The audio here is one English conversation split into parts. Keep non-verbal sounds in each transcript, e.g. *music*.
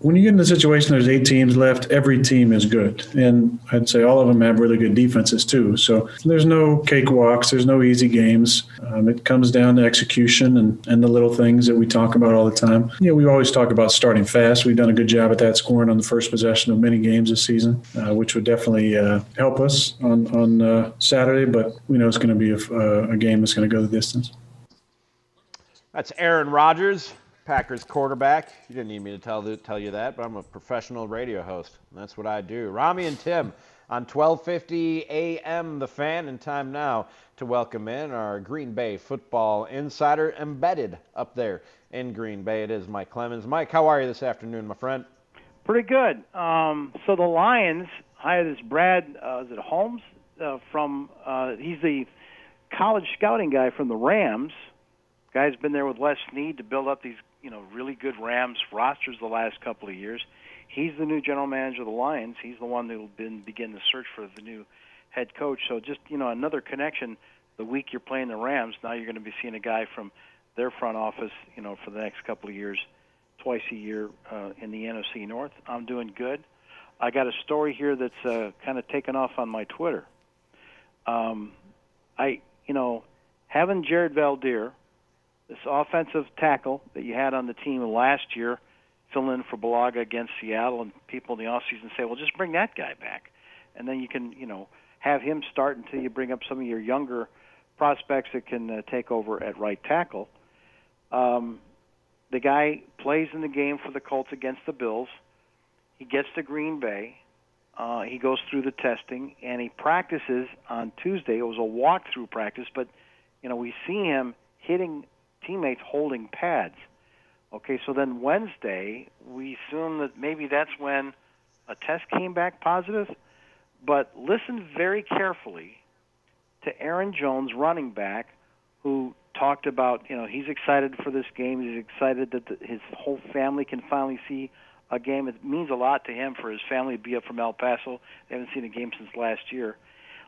when you get in a situation there's eight teams left, every team is good. And I'd say all of them have really good defenses too. So there's no cakewalks, there's no easy games. Um, it comes down to execution and, and the little things that we talk about all the time. You know, we always talk about starting fast. We've done a good job at that scoring on the first possession of many games this season, uh, which would definitely uh, help us on, on uh, Saturday. But we know it's going to be a, a game that's going to go the distance. That's Aaron Rodgers. Packers quarterback. You didn't need me to tell tell you that, but I'm a professional radio host. that's what I do. Rami and Tim on 12:50 a.m. The Fan, and time now to welcome in our Green Bay football insider, embedded up there in Green Bay. It is Mike Clemens. Mike, how are you this afternoon, my friend? Pretty good. Um, so the Lions hired this Brad, uh, is it Holmes uh, from? Uh, he's the college scouting guy from the Rams. Guy's been there with Les Snead to build up these you know really good Rams rosters the last couple of years. He's the new general manager of the Lions. He's the one that'll been begin the search for the new head coach. So just you know another connection. The week you're playing the Rams, now you're going to be seeing a guy from their front office, you know, for the next couple of years, twice a year uh, in the NFC North. I'm doing good. I got a story here that's uh, kind of taken off on my Twitter. Um, I, you know, having Jared Veldheer, this offensive tackle that you had on the team last year, fill in for Bulaga against Seattle, and people in the offseason say, well, just bring that guy back. And then you can, you know, have him start until you bring up some of your younger prospects that can uh, take over at right tackle. Um, the guy plays in the game for the Colts against the Bills. He gets to Green Bay. Uh, he goes through the testing and he practices on Tuesday. It was a walkthrough practice, but you know we see him hitting teammates holding pads. Okay, so then Wednesday, we assume that maybe that's when a test came back positive. But listen very carefully to Aaron Jones, running back, who talked about, you know, he's excited for this game. He's excited that the, his whole family can finally see a game. It means a lot to him for his family to be up from El Paso. They haven't seen a game since last year.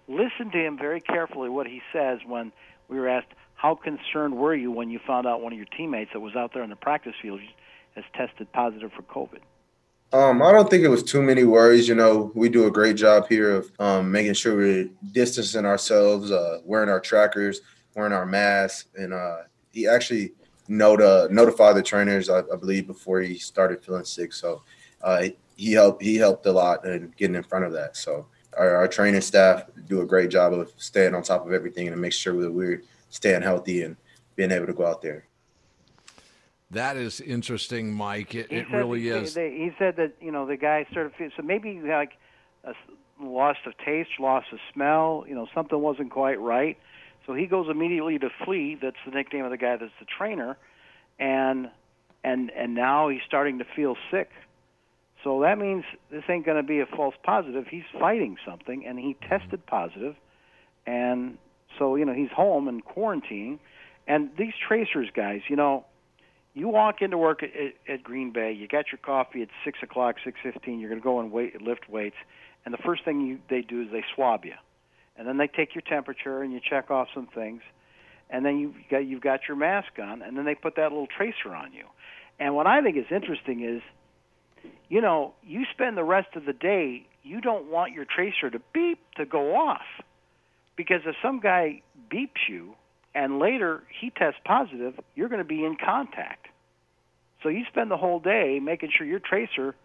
Listen to him very carefully what he says when we were asked, how concerned were you when you found out one of your teammates that was out there in the practice field has tested positive for COVID? Um, I don't think it was too many worries. You know, we do a great job here of um, making sure we're distancing ourselves, uh, wearing our trackers, wearing our masks, and uh, he actually noti- notified the trainers, I, I, believe, before he started feeling sick. So uh, he helped. He helped a lot in getting in front of that. So our, our training staff do a great job of staying on top of everything and make sure that we're staying healthy and being able to go out there. That is interesting, Mike. It, it really is. They, he said that you know the guy sort of so maybe like a loss of taste, loss of smell. You know something wasn't quite right. So he goes immediately to Flea. That's the nickname of the guy that's the trainer, and and and now he's starting to feel sick. So that means this ain't going to be a false positive. He's fighting something, and he tested positive, and so, you know, he's home and quarantining. And these tracers guys, you know, you walk into work at, at Green Bay, you got your coffee at six o'clock, six fifteen. You're going to go and wait, lift weights, and the first thing you, they do is they swab you, and then they take your temperature and you check off some things, and then you've got you've got your mask on, and then they put that little tracer on you. And what I think is interesting is, you know, you spend the rest of the day you don't want your tracer to beep to go off. Because if some guy beeps you and later he tests positive, you're going to be in contact. So you spend the whole day making sure your tracer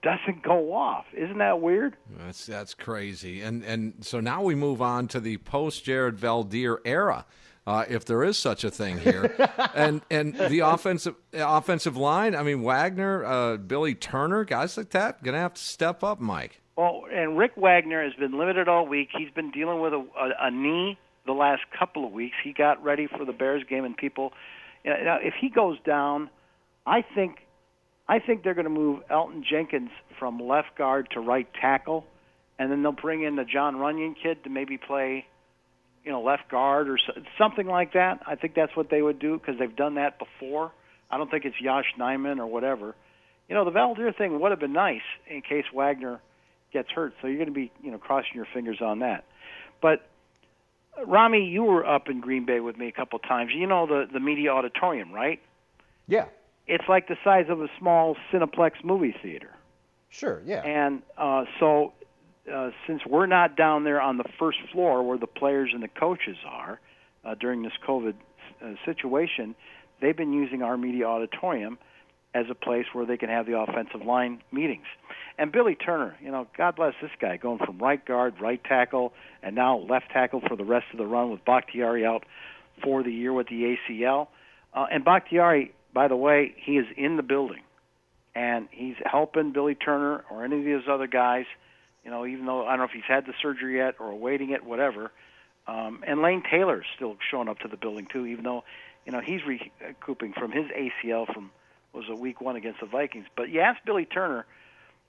doesn't go off. Isn't that weird? That's that's crazy. And and so now we move on to the post Jared Veldheer era. Uh, if there is such a thing here, *laughs* and and the offensive offensive line. I mean Wagner, uh, Billy Turner, guys like that, gonna have to step up, Mike. Well, and Rick Wagner has been limited all week. He's been dealing with a, a, a knee the last couple of weeks. He got ready for the Bears game, and people, you know, if he goes down, I think I think they're going to move Elgton Jenkins from left guard to right tackle, and then they'll bring in the Jon Runyan kid to maybe play, you know, left guard or something like that. I think that's what they would do because they've done that before. I don't think it's Yosh Nijman or whatever. You know, the Veldheer thing would have been nice in case Wagner gets hurt. So you're going to be, you know, crossing your fingers on that. But Rami, you were up in Green Bay with me a couple times. You know the the media auditorium, right? Yeah. It's like the size of a small Cineplex movie theater. Sure. Yeah. And uh, so, uh, since we're not down there on the first floor where the players and the coaches are uh, during this COVID uh, situation, they've been using our media auditorium as a place where they can have the offensive line meetings. And Billy Turner, you know, God bless this guy, going from right guard, right tackle, and now left tackle for the rest of the run with Bakhtiari out for the year with the ACL. Uh, and Bakhtiari, by the way, he is in the building, and he's helping Billy Turner or any of these other guys. You know, even though I don't know if he's had the surgery yet or awaiting it, whatever. Um, and Lane Taylor's still showing up to the building too, even though you know he's recouping from his ACL from was a week one against the Vikings. But you ask Billy Turner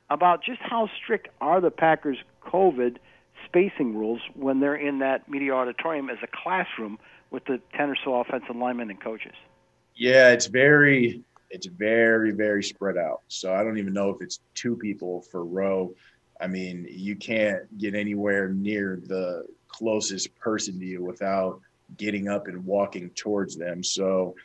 about just how strict are the Packers' COVID spacing rules when they're in that media auditorium as a classroom with the 10 or so offensive linemen and coaches? Yeah, it's very it's very very spread out. So I don't even know if it's two people for row. I mean, you can't get anywhere near the closest person to you without getting up and walking towards them. So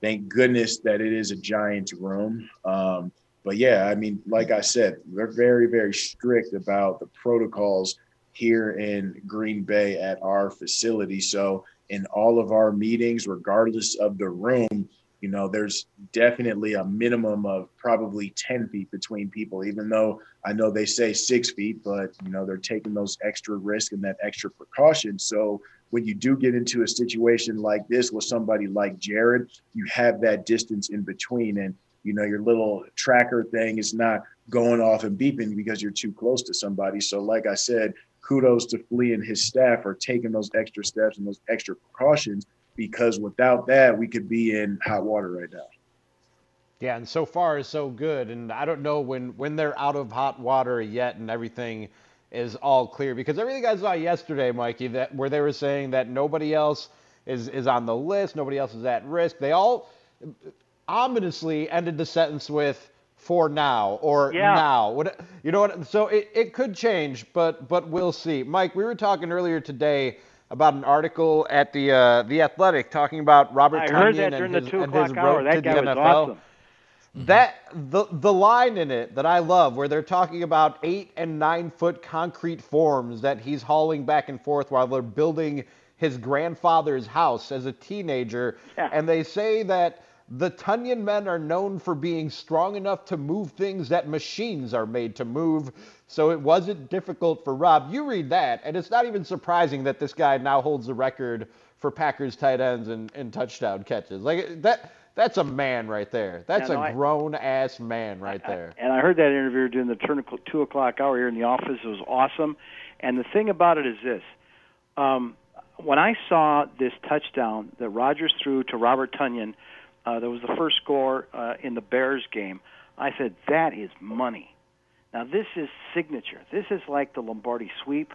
thank goodness that it is a giant room. Um, but yeah, I mean, like I said, they're very, very strict about the protocols here in Green Bay at our facility. So in all of our meetings, regardless of the room, you know, there's definitely a minimum of probably 10 feet between people, even though I know they say six feet, but, you know, they're taking those extra risk and that extra precaution. So when you do get into a situation like this with somebody like Jared, you have that distance in between. And you know your little tracker thing is not going off and beeping because you're too close to somebody. So like i said kudos to flea and his staff for taking those extra steps and those extra precautions because without that we could be in hot water right now. Yeah and so far is so good. And i don't know when when they're out of hot water yet and everything is all clear because everything i saw yesterday mikey that where they were saying that nobody else is is on the list nobody else is at risk they all ominously ended the sentence with for now or yeah. now. What you know what? So it, it could change, but but we'll see. Mike, we were talking earlier today about an article at the uh, the Athletic talking about Robert I Tonyan heard that and during his, the two and o'clock hour. That guy was NFL. awesome. Mm-hmm. That the the line in it that I love, where they're talking about eight and nine foot concrete forms that he's hauling back and forth while they're building his grandfather's house as a teenager, Yeah. and they say that the Tonyan men are known for being strong enough to move things that machines are made to move. So it wasn't difficult for Rob. You read that, and it's not even surprising that this guy now holds the record for Packers tight ends and, and touchdown catches. Like that that's a man right there. That's a I- grown ass man right there. And I heard that interview during the turn two o'clock hour here in the office. It was awesome. And the thing about it is this: um, when I saw this touchdown that Rodgers threw to Robert Tonyan, uh, that was the first score uh, in the Bears game. I said that is money. Now this is signature. This is like the Lombardi sweep.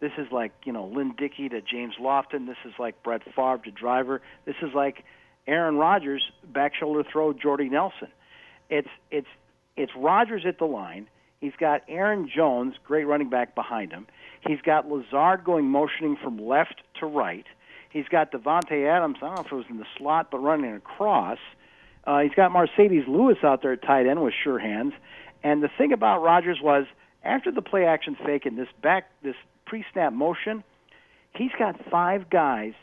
This is like you know Lynn Dickey to James Lofton. This is like Brett Favre to Driver. This is like Aaron Rodgers back shoulder throw Jordy Nelson. It's it's it's Rodgers at the line. He's got Aaron Jones, great running back behind him. He's got Lazard going motioning from left to right. He's got Davante Adams. I don't know if it was in the slot, but running across. Uh, he's got Marcedes Lewis out there at tight end with sure hands. And the thing about Rodgers was, after the play action fake and this back this pre-snap motion, he's got five guys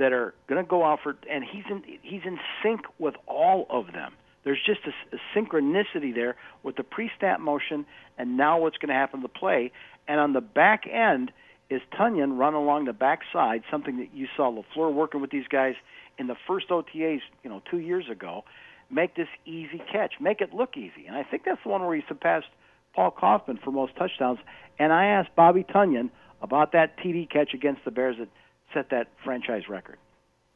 that are going to go out for, and he's in he's in sync with all of them. There's just a, a synchronicity there with the pre-snap motion, and now what's going to happen to the play. And on the back end is Tonyan run along the backside, something that you saw LaFleur working with these guys in the first OTAs, you know, two years ago. Make this easy catch, make it look easy, and I think that's the one where he surpassed Paul Coffman for most touchdowns. And I asked Bobby Tonyan about that TD catch against the Bears that set that franchise record.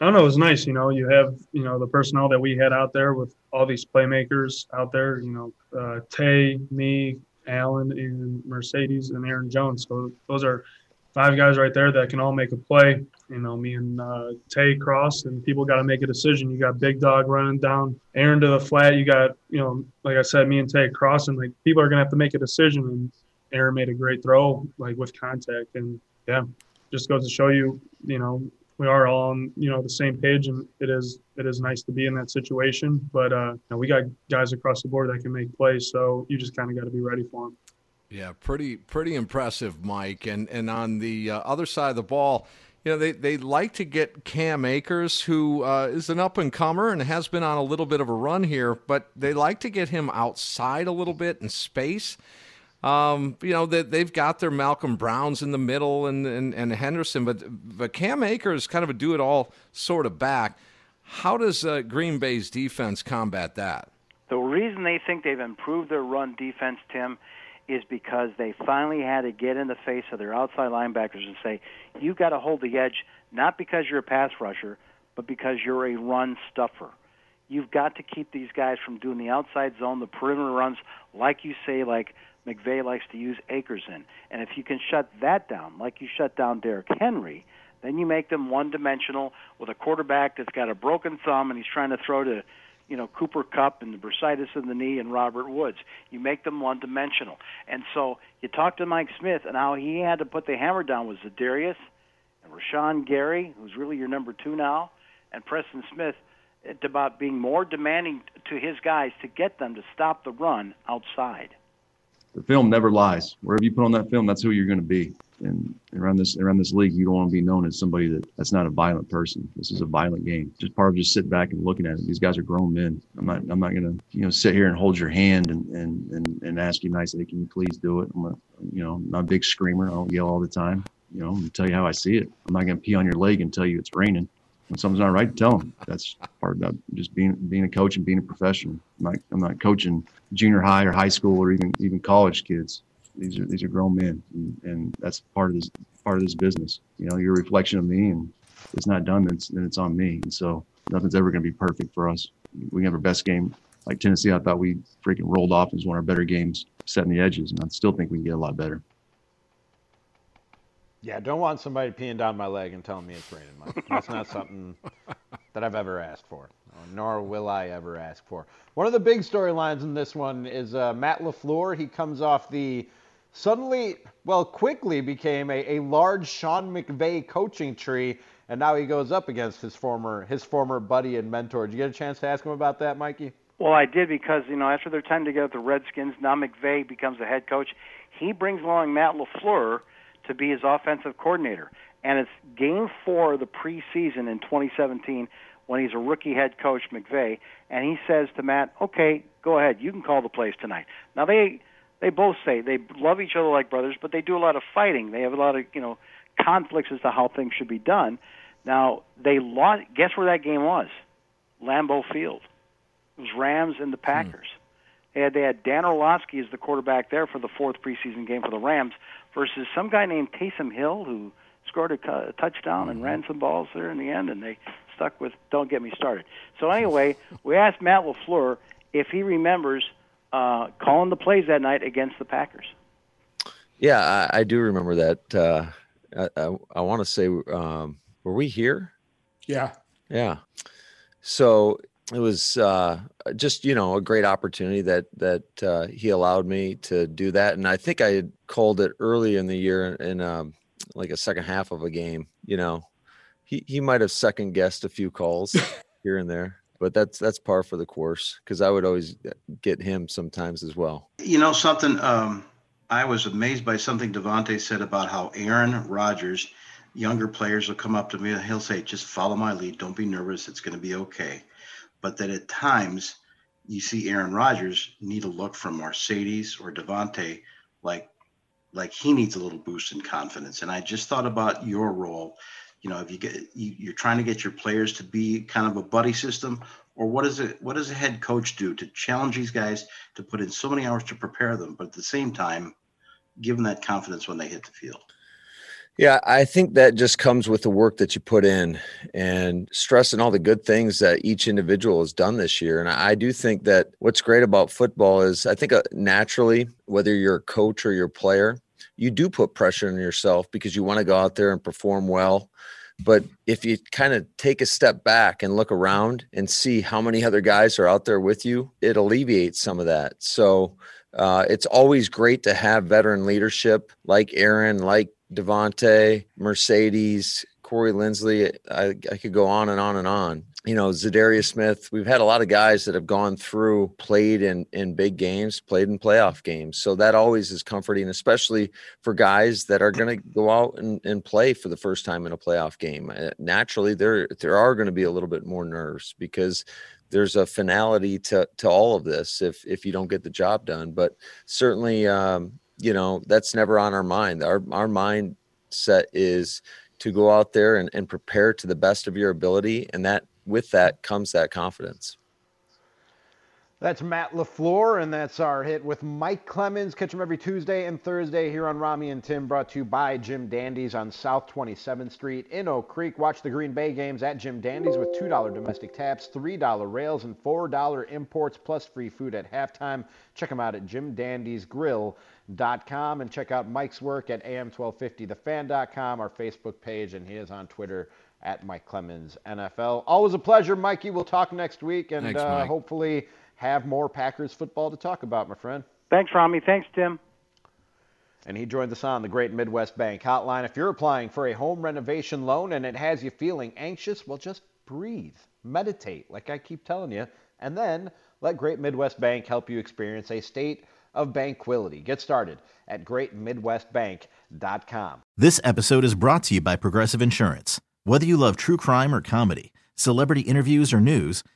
I don't know. It was nice. You know, you have you know the personnel that we had out there with all these playmakers out there. You know, uh, Tay, me, Allen, and Marcedes, and Aaron Jones. So those are five guys right there that can all make a play. You know, me and uh, Tay cross, and people got to make a decision. You got Big Dog running down Aaron to the flat. You got, you know, like I said, me and Tay cross, and Like people are gonna have to make a decision, and Aaron made a great throw, like with contact, and yeah, just goes to show you, you know, we are all on you know the same page, and it is it is nice to be in that situation. But uh, you know, we got guys across the board that can make plays, so you just kind of got to be ready for them. Yeah, pretty pretty impressive, Mike. And and on the uh, other side of the ball, you know, they, they like to get Cam Akers, who uh, is an up and comer and has been on a little bit of a run here, but they like to get him outside a little bit in space. Um, you know, they, they've got their Malcolm Browns in the middle and, and, and Henderson, but, but Cam Akers is kind of a do it all sort of back. How does uh, Green Bay's defense combat that? The reason they think they've improved their run defense, Tim, is because they finally had to get in the face of their outside linebackers and say, you've got to hold the edge, not because you're a pass rusher, but because you're a run stuffer. You've got to keep these guys from doing the outside zone, the perimeter runs, like you say, like McVay likes to use Akers in. And if you can shut that down, like you shut down Derrick Henry, then you make them one dimensional with a quarterback that's got a broken thumb and he's trying to throw to, you know, Cooper Kupp and the bursitis in the knee and Robert Woods. You make them one dimensional. And so you talk to Mike Smith and how he had to put the hammer down with Za'Darius and Rashan Gary, who's really your number two now, and Preston Smith it's about being more demanding to his guys to get them to stop the run outside the film never lies. Wherever you put on that film, that's who you're going to be. And around this around this league, you don't want to be known as somebody that that's not a violent person. This is a violent game. Just part of just sitting back and looking at it. These guys are grown men. I'm not I'm not going to you know sit here and hold your hand and and and, and ask you nicely, can you please do it? I'm a you know not a big screamer. I don't yell all the time. You know, I'm tell you how I see it. I'm not to pee on your leg and tell you it's raining when something's not right, tell them. That's part of just being being a coach and being a professional. I'm not, I'm not coaching junior high or high school or even even college kids. These are these are grown men, and, and that's part of this part of this business. You know, you're a reflection of me, and it's not done, then it's, then it's on me. And so nothing's ever going to be perfect for us. We have our best game like Tennessee. I thought we freaking rolled off as one of our better games, setting the edges, and I still think we can get a lot better. Yeah, don't want somebody peeing down my leg and telling me it's raining. That's not something that I've ever asked for, nor will I ever ask for. One of the big storylines in this one is uh, Matt LaFleur. He comes off the suddenly, well, quickly became a, a large Sean McVay coaching tree, and now he goes up against his former his former buddy and mentor. Did you get a chance to ask him about that, Mikey? Well, I did because you know after their time together at the Redskins, now McVay becomes the head coach. He brings along Matt LaFleur to be his offensive coordinator. And it's game four of the preseason in 2017 when he's a rookie head coach, McVay, and he says to Matt, "Okay, go ahead, you can call the plays tonight." Now they they both say they love each other like brothers, but they do a lot of fighting. They have a lot of you know conflicts as to how things should be done. Now they lost. Guess where that game was? Lambeau Field. It was Rams and the Packers. Hmm. They had they had Dan Orlovsky as the quarterback there for the fourth preseason game for the Rams versus some guy named Taysom Hill who scored a, a touchdown and ran some balls there in the end, and they stuck with "Don't get me started." So anyway, we asked Matt LaFleur if he remembers uh, calling the plays that night against the Packers. Yeah, I, I do remember that. Uh, I, I, I want to say, um, were we here? Yeah. Yeah. So it was uh, just you know a great opportunity that that uh, he allowed me to do that, and I think I had called it early in the year in um, like a second half of a game. You know, he he might have second guessed a few calls *laughs* here and there, but that's that's par for the course because I would always get him sometimes as well. You know something. Um, I was amazed by something Davante said about how Aaron Rodgers, younger players will come up to me and he'll say, just follow my lead. Don't be nervous. It's going to be okay. But that at times you see Aaron Rodgers need a look from Marcedes or Davante like like he needs a little boost in confidence. And I just thought about your role. You know, if you get you, you're trying to get your players to be kind of a buddy system, or what is it? What does a head coach do to challenge these guys to put in so many hours to prepare them, but at the same time, give them that confidence when they hit the field? Yeah, I think that just comes with the work that you put in and stressing all the good things that each individual has done this year. And I do think that what's great about football is I think uh, naturally, whether you're a coach or you're a player, you do put pressure on yourself because you want to go out there and perform well. But if you kind of take a step back and look around and see how many other guys are out there with you, it alleviates some of that. So uh, it's always great to have veteran leadership like Aaron, like Davante, Marcedes, Corey Linsley. I, I could go on and on and on. You know, Za'Darius Smith. We've had a lot of guys that have gone through, played in in big games, played in playoff games. So that always is comforting, especially for guys that are going to go out and, and play for the first time in a playoff game. Uh, naturally, there there are going to be a little bit more nerves because there's a finality to to all of this if if you don't get the job done. But certainly, um, you know that's never on our mind. Our our mindset is to go out there and, and prepare to the best of your ability and that with that comes that confidence that's Matt LaFleur, and that's our hit with Mike Clemens. Catch him every Tuesday and Thursday here on Rami and Tim, brought to you by Jim Dandy's on South 27th Street in Oak Creek. Watch the Green Bay games at Jim Dandy's with $2 domestic taps, $3 rails, and $4 imports, plus free food at halftime. Check him out at jimdandysgrill.com and check out Mike's work at am1250thefan.com, our Facebook page, and he is on Twitter at Mike Clemens NFL. Always a pleasure, Mikey. We'll talk next week, and Thanks, uh, hopefully – have more Packers football to talk about, my friend. Thanks, Rami. Thanks, Tim. And he joins us on the Great Midwest Bank Hotline. If you're applying for a home renovation loan and it has you feeling anxious, well, just breathe, meditate, like I keep telling you, and then let Great Midwest Bank help you experience a state of banquility. Get started at greatmidwestbank.com. This episode is brought to you by Progressive Insurance. Whether you love true crime or comedy, celebrity interviews or news,